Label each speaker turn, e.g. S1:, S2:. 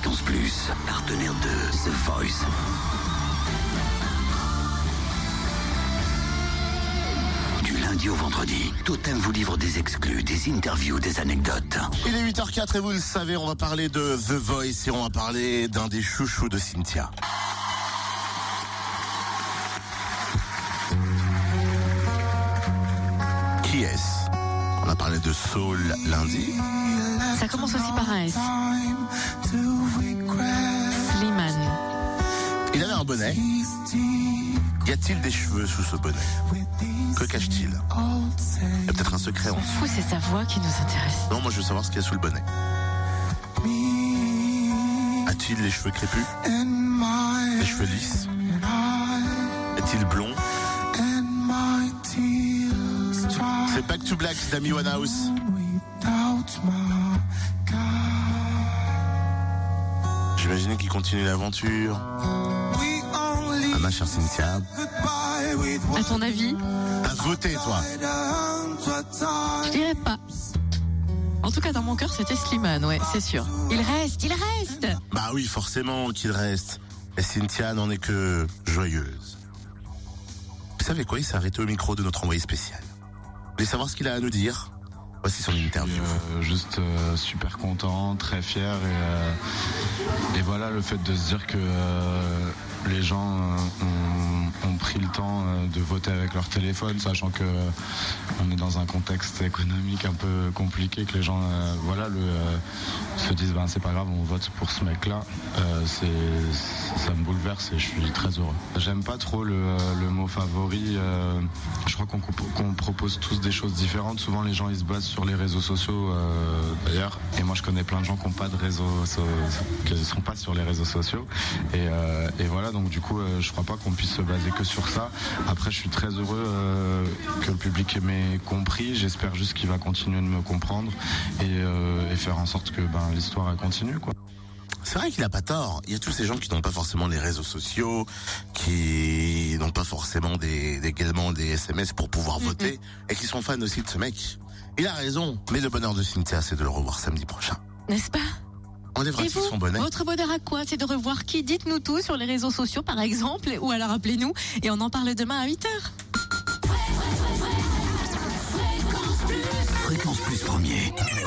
S1: Fréquence Plus, partenaire de The Voice. Du lundi au vendredi, Totem vous livre des exclus, des interviews, des anecdotes.
S2: Il est 8h04 et vous le savez, on va parler de The Voice et on va parler d'un des chouchous de Cynthia. Qui est-ce? On a parlé de Soul lundi.
S3: Ça commence aussi par un S. Slimane.
S2: Il avait un bonnet. Y a-t-il des cheveux sous ce bonnet? Que cache-t-il? Il y a peut-être un secret en dessous.
S3: C'est sa voix qui nous intéresse.
S2: Non, moi je veux savoir ce qu'il y a sous le bonnet. A-t-il les cheveux crépus? Les cheveux lisses? Est-il blond? C'est Back to Black d'Amy House. J'imaginais qu'il continue l'aventure. Ah, ma chère Cynthia,
S3: À ton avis
S2: t'as voté toi
S3: Je dirais pas. En tout cas, dans mon cœur, c'était Slimane, ouais, c'est sûr. Il reste, il reste
S2: Bah oui, forcément qu'il reste. Et Cynthia n'en est que joyeuse. Vous savez quoi, il s'est arrêté au micro de notre envoyé spécial. Vous voulez savoir ce qu'il a à nous dire? Voici son interview.
S4: Euh, juste euh, super content, très fier et, euh, et voilà le fait de se dire que euh, les gens euh, ont, pris le temps euh, de voter avec leur téléphone, sachant que euh, on est dans un contexte économique un peu compliqué, que les gens voilà se disent ben c'est pas grave, on vote pour ce mec-là. Ça me bouleverse et je suis très heureux. J'aime pas trop le, mot favori. je crois qu'on propose tous des choses différentes. Souvent les gens ils se basent sur les réseaux sociaux d'ailleurs. Et moi je connais plein de gens qui n'ont pas de réseaux, qui ne sont pas sur les réseaux sociaux. Et voilà donc du coup euh, je crois pas qu'on puisse se baser que sur ça. Après je suis très heureux euh, que le public m'ait compris. J'espère juste qu'il va continuer de me comprendre et, euh, et faire en sorte que ben l'histoire continue quoi.
S2: C'est vrai qu'il a pas tort. Il y a tous ces gens qui n'ont pas forcément les réseaux sociaux, qui n'ont pas forcément des, des- également des SMS pour pouvoir voter, et qui sont fans aussi de ce mec. Il a raison, mais le bonheur de Cynthia, c'est de le revoir samedi prochain.
S3: N'est-ce pas? Et
S2: Enlèvera-t-il
S3: vous,
S2: son bonnet
S3: votre bonheur à quoi C'est de revoir qui Dites-nous tout sur les réseaux sociaux, par exemple, ou alors appelez-nous et on en parle demain à 8h.
S1: Fréquence Plus premier, numéro 1.